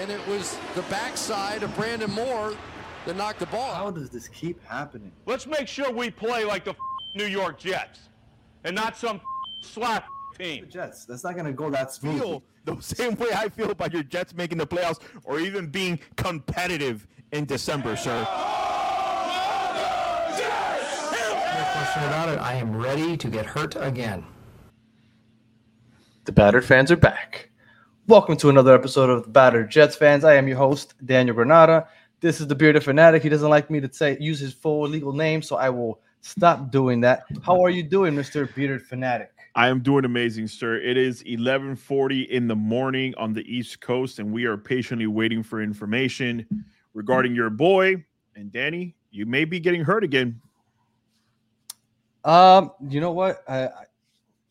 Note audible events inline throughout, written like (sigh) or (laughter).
and it was the backside of Brandon Moore that knocked the ball. How does this keep happening? Let's make sure we play like the New York Jets and not some slap team. The Jets. That's not going to go that smoothly. Feel the same way I feel about your Jets making the playoffs or even being competitive in December, sir. No question about it. I am ready to get hurt again. The battered fans are back. Welcome to another episode of the Battered Jets fans. I am your host, Daniel Granada. This is the bearded fanatic. He doesn't like me to say use his full legal name, so I will stop doing that. How are you doing, Mr. Bearded Fanatic? I am doing amazing, sir. It is 11:40 in the morning on the East Coast, and we are patiently waiting for information regarding your boy and Danny. You may be getting hurt again. Um, you know what? I, I,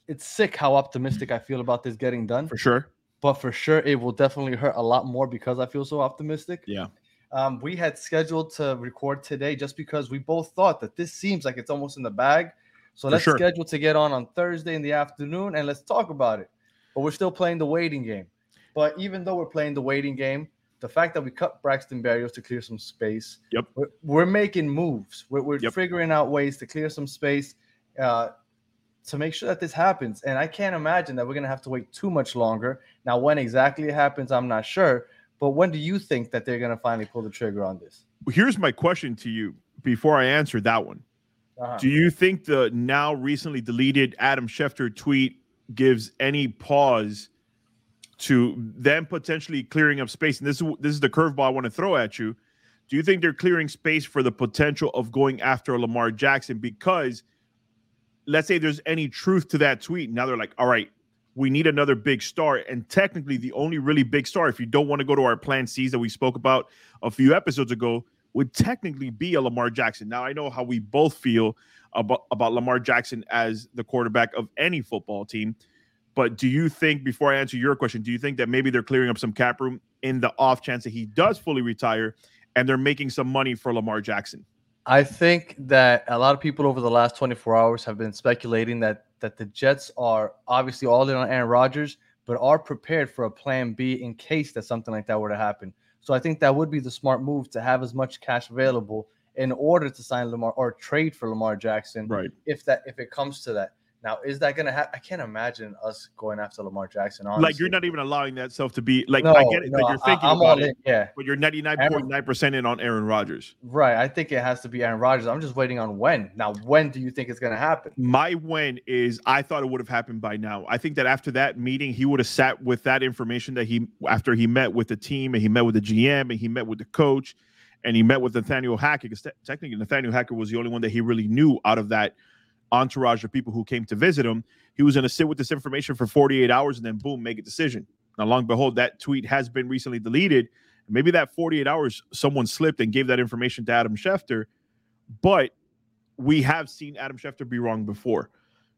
it's sick how optimistic I feel about this getting done. For sure. But for sure, it will definitely hurt a lot more because I feel so optimistic. Yeah. Um, we had scheduled to record today just because we both thought that this seems like it's almost in the bag. So For let's sure. schedule to get on on Thursday in the afternoon and let's talk about it. But we're still playing the waiting game. But even though we're playing the waiting game, the fact that we cut Braxton Berrios to clear some space, Yep. we're, we're making moves. We're, we're Yep. figuring out ways to clear some space uh, to make sure that this happens. And I can't imagine that we're going to have to wait too much longer. Now, when exactly it happens, I'm not sure. But when do you think that they're going to finally pull the trigger on this? Here's my question to you before I answer that one. Uh-huh. Do you think the now recently deleted Adam Schefter tweet gives any pause to them potentially clearing up space? And this is this is the curveball I want to throw at you. Do you think they're clearing space for the potential of going after Lamar Jackson? Because let's say there's any truth to that tweet. Now they're like, all right, we need another big star. And technically, the only really big star, if you don't want to go to our plan C's that we spoke about a few episodes ago, would technically be a Lamar Jackson. Now I know how we both feel about, about Lamar Jackson as the quarterback of any football team. But do you think, before I answer your question, do you think that maybe they're clearing up some cap room in the off chance that he does fully retire and they're making some money for Lamar Jackson? I think that a lot of people over the last 24 hours have been speculating that that the Jets are obviously all in on Aaron Rodgers, but are prepared for a plan B in case that something like that were to happen. So I think that would be the smart move to have as much cash available in order to sign Lamar or trade for Lamar Jackson. Right. If that if it comes to that. Now, is that gonna happen? I can't imagine us going after Lamar Jackson. Honestly. Like you're not even allowing that self to be like No, I get it. no, you're thinking I, about all it, in. Yeah. but you're 99.9% in on Aaron Rodgers. Right. I think it has to be Aaron Rodgers. I'm just waiting on when. Now, when do you think it's gonna happen? My when is I thought it would have happened by now. I think that after that meeting, he would have sat with that information that he after he met with the team and he met with the GM and he met with the coach and he met with Nathaniel Hackett. Because te- technically, Nathaniel Hackett was the only one that he really knew out of that entourage of people who came to visit him. He was going to sit with this information for 48 hours and then boom, make a decision. Now, long behold, that tweet has been recently deleted. Maybe that 48 hours, someone slipped and gave that information to Adam Schefter. But we have seen Adam Schefter be wrong before.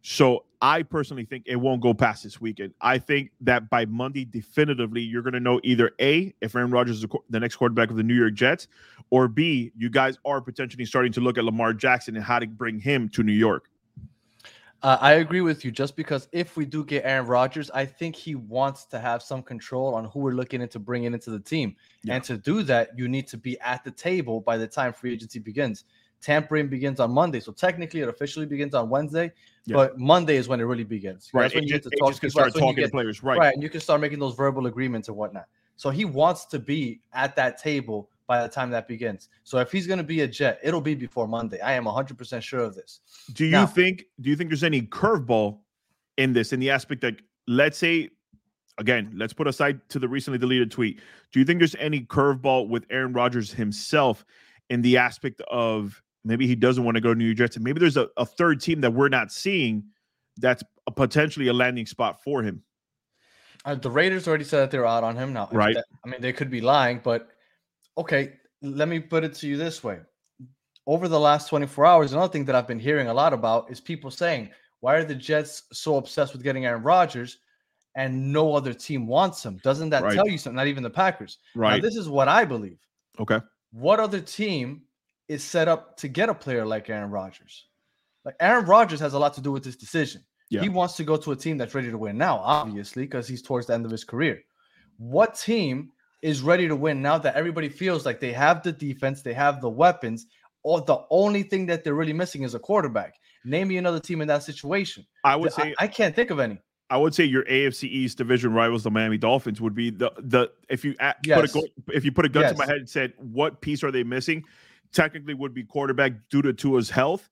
So I personally think it won't go past this weekend. I think that by Monday, definitively, you're going to know either A, if Aaron Rodgers is the next quarterback of the New York Jets, or B, you guys are potentially starting to look at Lamar Jackson and how to bring him to New York. Uh, I agree with you. Just because if we do get Aaron Rodgers, I think he wants to have some control on who we're looking into bringing into the team. Yeah. And to do that, you need to be at the table by the time free agency begins. Tampering begins on Monday, so technically it officially begins on Wednesday. Yeah. But Monday is when it really begins. That's when you get to talk can to start That's when you talking to players, right? right, and you can start making those verbal agreements and whatnot. So he wants to be at that table by the time that begins. So if he's going to be a Jet, it'll be before Monday. I am 100% sure of this. Do you Now- think? Do you think there's any curveball in this? In the aspect that, let's say, again, let's put aside to the recently deleted tweet. Do you think there's any curveball with Aaron Rodgers himself in the aspect of maybe he doesn't want to go to New York Jets, and maybe there's a, a third team that we're not seeing that's a, potentially a landing spot for him? Uh, the Raiders already said that they're out on him now. Right. that- I mean, they could be lying, but okay. Let me put it to you this way: over the last 24 hours, another thing that I've been hearing a lot about is people saying, "Why are the Jets so obsessed with getting Aaron Rodgers, and no other team wants him?" Doesn't that Right. tell you something? Not even the Packers. Now, Right. this is what I believe. Okay. What other team is set up to get a player like Aaron Rodgers? Like Aaron Rodgers has a lot to do with this decision. Yeah. He wants to go to a team that's ready to win now, obviously, because he's towards the end of his career. What team is ready to win now that everybody feels like they have the defense, they have the weapons. Or the only thing that they're really missing is a quarterback. Name me another team in that situation. I would say I can't think of any. I would say your AFC East division rivals, the Miami Dolphins, would be the the if you a- put a go, if you put a gun to my head and said what piece are they missing, technically would be quarterback due to Tua's health.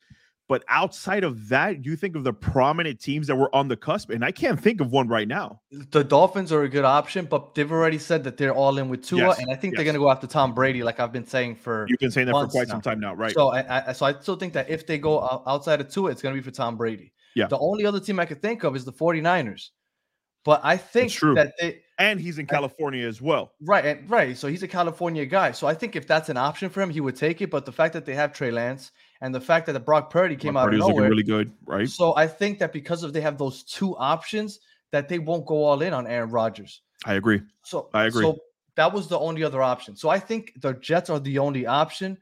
But outside of that, you think of the prominent teams that were on the cusp, and I can't think of one right now. The Dolphins are a good option, but they've already said that they're all in with Tua, Yes, and I think yes. they're going to go after Tom Brady, like I've been saying for. You've been saying that for quite now. some time now, right? So I, I so I still think that if they go outside of Tua, it's going to be for Tom Brady. Yeah. The only other team I could think of is the 49ers. But I think that they and he's in California as well. right and right. So he's a California guy. So I think if that's an option for him, he would take it. But the fact that they have Trey Lance and the fact that the Brock Purdy came Brock out Purdy of nowhere, really good, right? so I think that because of they have those two options, that they won't go all in on Aaron Rodgers. I agree. So I agree. So that was the only other option. So I think the Jets are the only option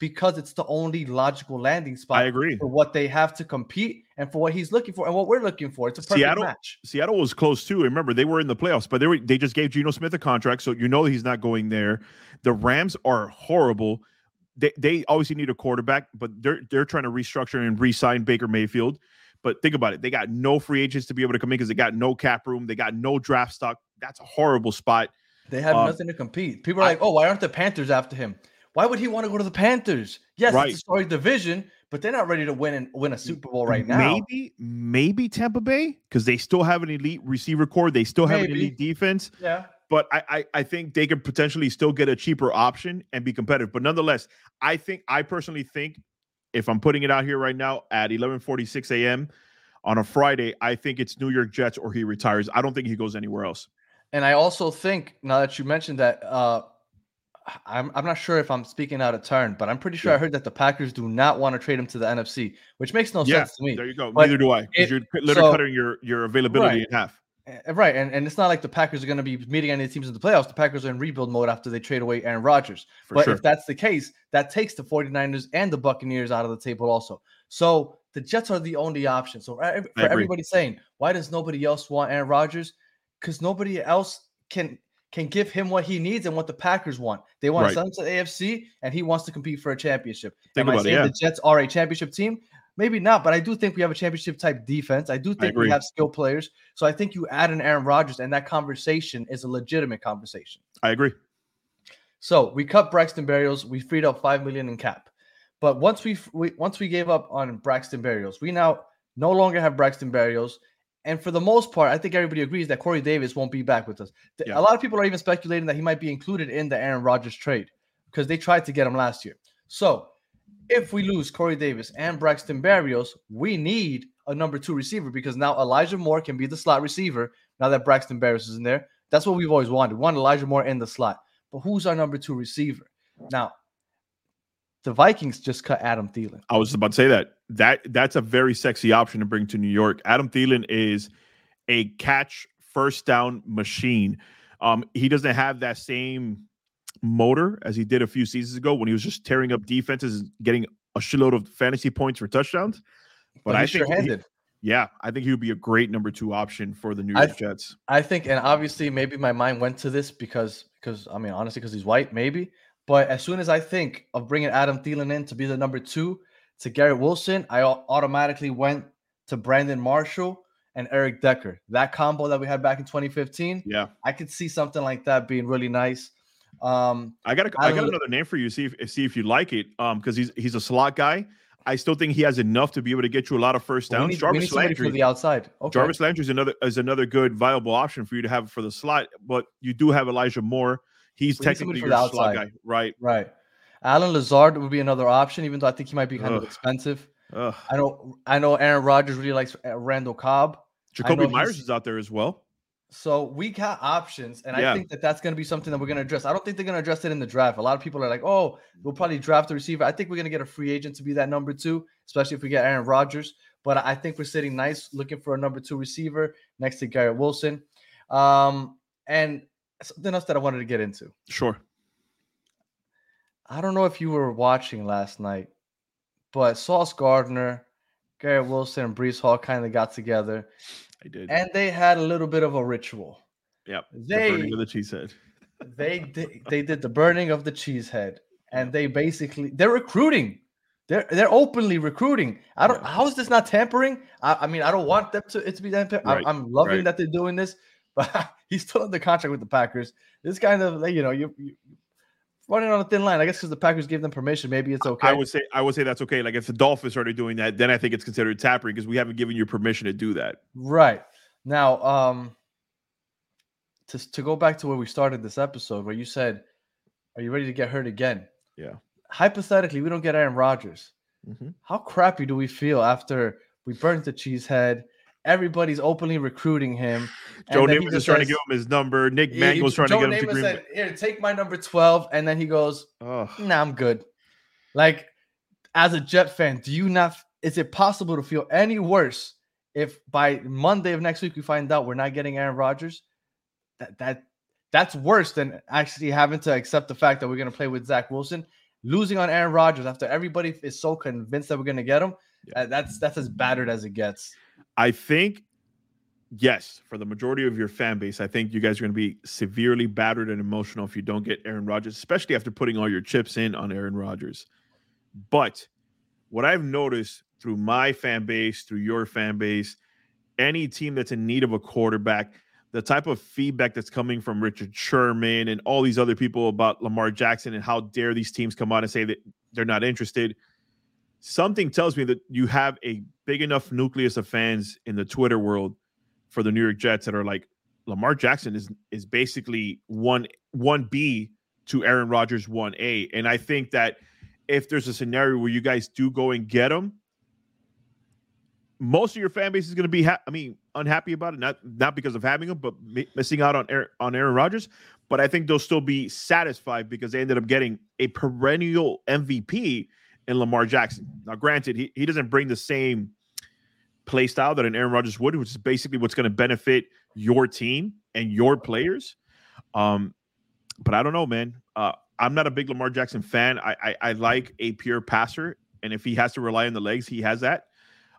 because it's the only logical landing spot I agree. for what they have to compete and for what he's looking for and what we're looking for. It's a perfect Seattle- match. Seattle was close too. Remember, they were in the playoffs, but they were they just gave Geno Smith a contract, so you know he's not going there. The Rams are horrible. They they obviously need a quarterback, but they're they're trying to restructure and re-sign Baker Mayfield. But think about it. They got no free agents to be able to come in because they got no cap room. They got no draft stock. That's a horrible spot. They have Um, nothing to compete. People are I- like, oh, why aren't the Panthers after him? Why would he want to go to the Panthers? Yes, Right. it's a division, but they're not ready to win and win a Super Bowl right now. Maybe, maybe Tampa Bay because they still have an elite receiver corps. They still have an elite defense. Yeah. But I, I I think they could potentially still get a cheaper option and be competitive. But nonetheless, I think I personally think if I'm putting it out here right now at 11:46 a.m. on a Friday, I think it's New York Jets or he retires. I don't think he goes anywhere else. And I also think now that you mentioned that, uh, I'm I'm not sure if I'm speaking out of turn, but I'm pretty sure I heard that the Packers do not want to trade him to the NFC, which makes no yeah, sense to me. there you go. But Neither do I because it- you're literally so- cutting your your availability Right. in half. Right, and, and it's not like the Packers are going to be meeting any teams in the playoffs. The Packers are in rebuild mode after they trade away Aaron Rodgers. For but sure. if that's the case, that takes the 49ers and the Buccaneers out of the table also. So the Jets are the only option. So for ev- for agree. everybody saying, why does nobody else want Aaron Rodgers? Because nobody else can can give him what he needs and what the Packers want. They want Right. to send him to the AFC, and he wants to compete for a championship. Think Am I about it, yeah. the Jets are a championship team? Maybe not, but I do think we have a championship type defense. I do think we have skill players. So I think you add an Aaron Rodgers, and that conversation is a legitimate conversation. I agree. So we cut Braxton Berrios. We freed up five million in cap. But once we, we once we gave up on Braxton Berrios, we now no longer have Braxton Berrios. And for the most part, I think everybody agrees that Corey Davis won't be back with us. Yeah. A lot of people are even speculating that he might be included in the Aaron Rodgers trade because they tried to get him last year. So if we lose Corey Davis and Braxton Berrios, we need a number two receiver because now Elijah Moore can be the slot receiver now that Braxton Berrios is in there. That's what we've always wanted. We want Elijah Moore in the slot. But who's our number two receiver? Now, the Vikings just cut Adam Thielen. I was about to say that. That that's a very sexy option to bring to New York. Adam Thielen is a catch first down machine. Um, he doesn't have that same motor as he did a few seasons ago when he was just tearing up defenses and getting a shitload of fantasy points for touchdowns. But, I think, he- yeah, I think he would be a great number two option for the New I York Jets. I think, and obviously, maybe my mind went to this because, because I mean, honestly, because he's white, maybe. But as soon as I think of bringing Adam Thielen in to be the number two to Garrett Wilson, I automatically went to Brandon Marshall and Eric Decker. That combo that we had back in 2015, Yeah, I could see something like that being really nice. Um, I got a, I I got another name for you. See if see if you like it. Um, because he's he's a slot guy. I still think he has enough to be able to get you a lot of first downs. need, Jarvis somebody for Landry. the outside. Okay. Jarvis Landry is another is another good viable option for you to have for the slot, but you do have Elijah Moore. He's We technically your slot outside. guy, right? Right. Allen Lazard would be another option, even though I think he might be kind of expensive. Ugh. I know I know Aaron Rodgers really likes uh, Randall Cobb. Jakobi Meyers is out there as well. So we got options, and Yeah. I think that that's going to be something that we're going to address. I don't think they're going to address it in the draft. A lot of people are like, "Oh, we'll probably draft the receiver." I think we're going to get a free agent to be that number two, especially if we get Aaron Rodgers. But I think we're sitting nice, looking for a number two receiver next to Garrett Wilson. Um, and something else that I wanted to get into. Sure. I don't know if you were watching last night, but Sauce Gardner, Garrett Wilson, and Breece Hall kind of got together, I did. and they had a little bit of a ritual. yep. The burning of the cheese head. (laughs) they did, they did the burning of the cheesehead, and they basically they're recruiting. They're they're openly recruiting. I don't. Yeah. How is this not tampering? I, I mean, I don't want them to it to be tampering. Right, I'm, I'm loving right. that they're doing this, (laughs) but he's still under contract with the Packers. This kind of you know you. you Running on a thin line, I guess, because the Packers gave them permission. Maybe it's okay. I would say I would say that's okay. Like if the Dolphins started doing that, then I think it's considered tampering because we haven't given you permission to do that. Right. Now, um to to go back to where we started this episode where you said, Are you ready to get hurt again? Yeah. Hypothetically, we don't get Aaron Rodgers. Mhm. How crappy do we feel after we burnt the cheesehead? Everybody's openly recruiting him. Joe Namath is trying to give him his number. Nick Mangold's trying Joe to get him to Green said, Here, take my number 12. And then he goes, Ugh. Nah, I'm good. Like, as a Jet fan, do you not is it possible to feel any worse if by Monday of next week we find out we're not getting Aaron Rodgers? That that that's worse than actually having to accept the fact that we're gonna play with Zach Wilson. Losing on Aaron Rodgers after everybody is so convinced that we're gonna get him, Yeah. that's that's as battered as it gets. I think, yes, for the majority of your fan base, I think you guys are going to be severely battered and emotional if you don't get Aaron Rodgers, especially after putting all your chips in on Aaron Rodgers. But what I've noticed through my fan base, through your fan base, any team that's in need of a quarterback, the type of feedback that's coming from Richard Sherman and all these other people about Lamar Jackson and how dare these teams come out and say that they're not interested. Something tells me that you have a big enough nucleus of fans in the Twitter world for the New York Jets that are like Lamar Jackson is is basically one one B to Aaron Rodgers one A, and I think that if there's a scenario where you guys do go and get him, most of your fan base is going to be, ha- I mean, unhappy about it. Not not because of having him, but mi- missing out on Aaron, on Aaron Rodgers. But I think they'll still be satisfied because they ended up getting a perennial MVP in Lamar Jackson. Now, granted, he, he doesn't bring the same play style that an Aaron Rodgers would, which is basically what's going to benefit your team and your players. Um, but I don't know, man. Uh, I'm not a big Lamar Jackson fan. I, I I like a pure passer, and if he has to rely on the legs, he has that.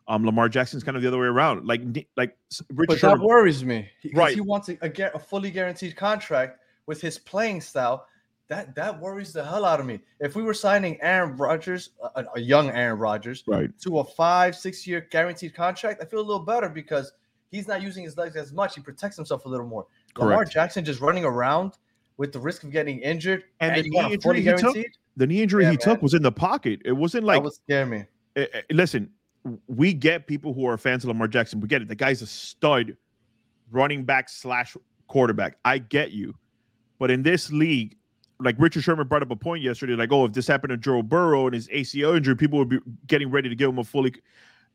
Um, Lamar Jackson's kind of the other way around. Like like Rich But Sherman, that worries me. Right. He wants a, a, a fully guaranteed contract with his playing style. That that worries the hell out of me. If we were signing Aaron Rodgers, a, a young Aaron Rodgers, right? to a five, six year guaranteed contract, I feel a little better because he's not using his legs as much. He protects himself a little more. Lamar Jackson just running around with the risk of getting injured And the knee injury he took- The knee injury Yeah, he took was in the pocket. It wasn't that like would scare me. eh, listen, we get people who are fans of Lamar Jackson. We get it. The guy's a stud running back slash quarterback. I get you. But in this league, like Richard Sherman brought up a point yesterday, like, oh, if this happened to Joe Burrow and his ACL injury, people would be getting ready to give him a fully.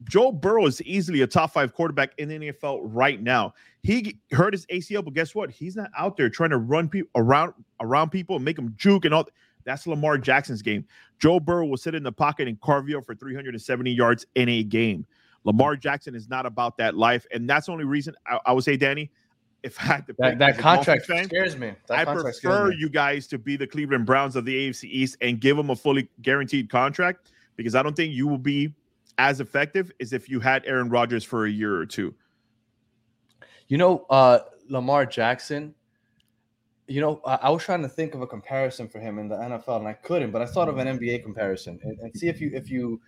Joe Burrow is easily a top five quarterback in the NFL right now. He hurt his ACL, but guess what? He's not out there trying to run people around around people and make them juke and all. That's Lamar Jackson's game. Joe Burrow will sit in the pocket and carve you up for 370 yards in a game. Lamar Jackson is not about that life, and that's the only reason I, I would say, Danny, if (laughs) I had to That, that contract fan, scares me. That I prefer me. you guys to be the Cleveland Browns of the AFC East and give them a fully guaranteed contract because I don't think you will be as effective as if you had Aaron Rodgers for a year or two. You know, uh, Lamar Jackson. You know, I, I was trying to think of a comparison for him in the NFL, and I couldn't. But I thought of an NBA comparison, and, and see if you, if you,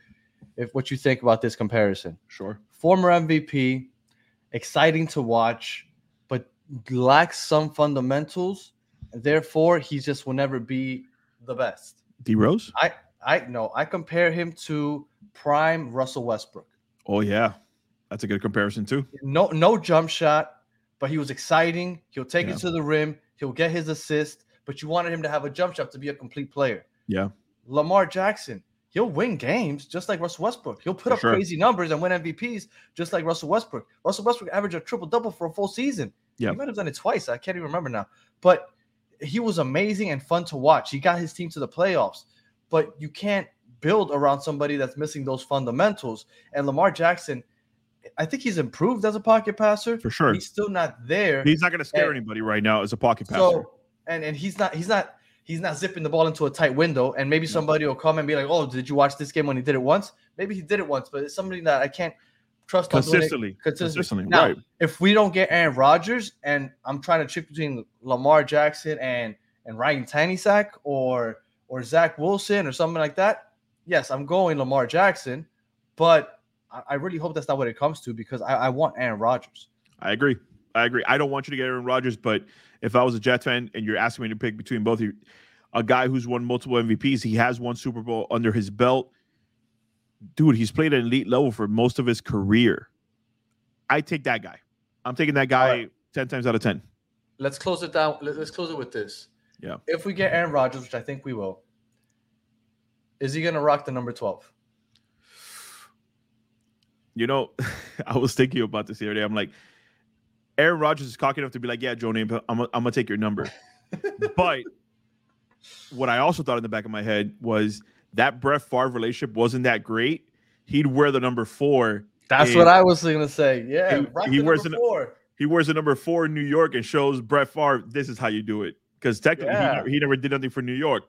if what you think about this comparison. Sure. Former MVP, exciting to watch, lacks some fundamentals. Therefore, he just will never be the best. D Rose? I, I no, I compare him to prime Russell Westbrook. Oh, yeah. That's a good comparison, too. no no jump shot, but he was exciting. He'll take Yeah. it to the rim. He'll get his assist, but you wanted him to have a jump shot to be a complete player. Yeah. Lamar Jackson, he'll win games just like Russell Westbrook. He'll put For up sure. crazy numbers and win MVPs just like Russell Westbrook. Russell Westbrook averaged a triple double for a full season. Yeah. He might have done it twice. I can't even remember now. But he was amazing and fun to watch. He got his team to the playoffs. But you can't build around somebody that's missing those fundamentals. And Lamar Jackson, I think he's improved as a pocket passer. For sure. He's still not there. He's not going to scare And- anybody right now as a pocket passer. so and and he's not he's not he's not zipping the ball into a tight window. And maybe somebody will come and be like, "Oh, did you watch this game when he did it once?" Maybe he did it once, but it's somebody that I can't trust on consistently. consistently. Consistently. Now, right. if we don't get Aaron Rodgers, and I'm trying to trick between Lamar Jackson and and Ryan Taneysack or or Zach Wilson or something like that, yes, I'm going Lamar Jackson. But I, I really hope that's not what it comes to because I, I want Aaron Rodgers. I agree. I agree. I don't want you to get Aaron Rodgers, but if I was a Jets fan and you're asking me to pick between both of you, a guy who's won multiple MVPs, he has one Super Bowl under his belt. Dude, he's played at elite level for most of his career. I take that guy. I'm taking that guy right. 10 times out of 10. Let's close it down. let- Let's close it with this. Yeah. If we get Aaron Rodgers, which I think we will, is he gonna rock the number 12? You know, (laughs) I was thinking about this the other day. I'm like, Aaron Rodgers is cocky enough to be like, yeah, Joe Namath, I'm going to take your number. (laughs) but what I also thought in the back of my head was that Brett Favre relationship wasn't that great. He'd wear the number four. That's what I was gonna say. Yeah, He- he the wears number an- four. He wears the number four in New York and shows Brett Favre this is how you do it. Because technically, he Yeah. never- he never did nothing for New York.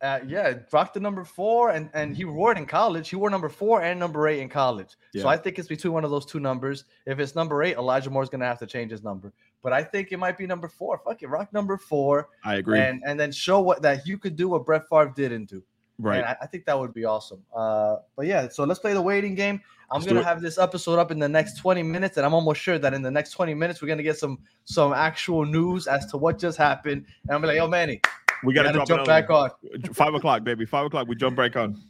Uh, yeah, rock the number four, and and he wore it in college. He wore number four and number eight in college. Yeah. So I think it's between one of those two numbers. If it's number eight, Elijah Moore's gonna have to change his number. But I think it might be number four. Fuck it, rock number four, I agree. and and then show what that you could do what Brett Favre didn't do. Right. I, I think that would be awesome. Uh, but yeah, so let's play the waiting game. I'm Let's gonna have this episode up in the next 20 minutes, and I'm almost sure that in the next 20 minutes we're gonna get some some actual news as to what just happened. And I'm like, yo, Manny, we gotta, got to jump back on. Five o'clock, baby. Five o'clock. We jump back on.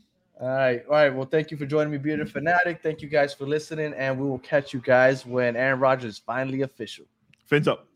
All right, all right. Well, thank you for joining me, Bearded Fanatic. Thank you guys for listening, and we will catch you guys when Aaron Rodgers is finally official. Fins up.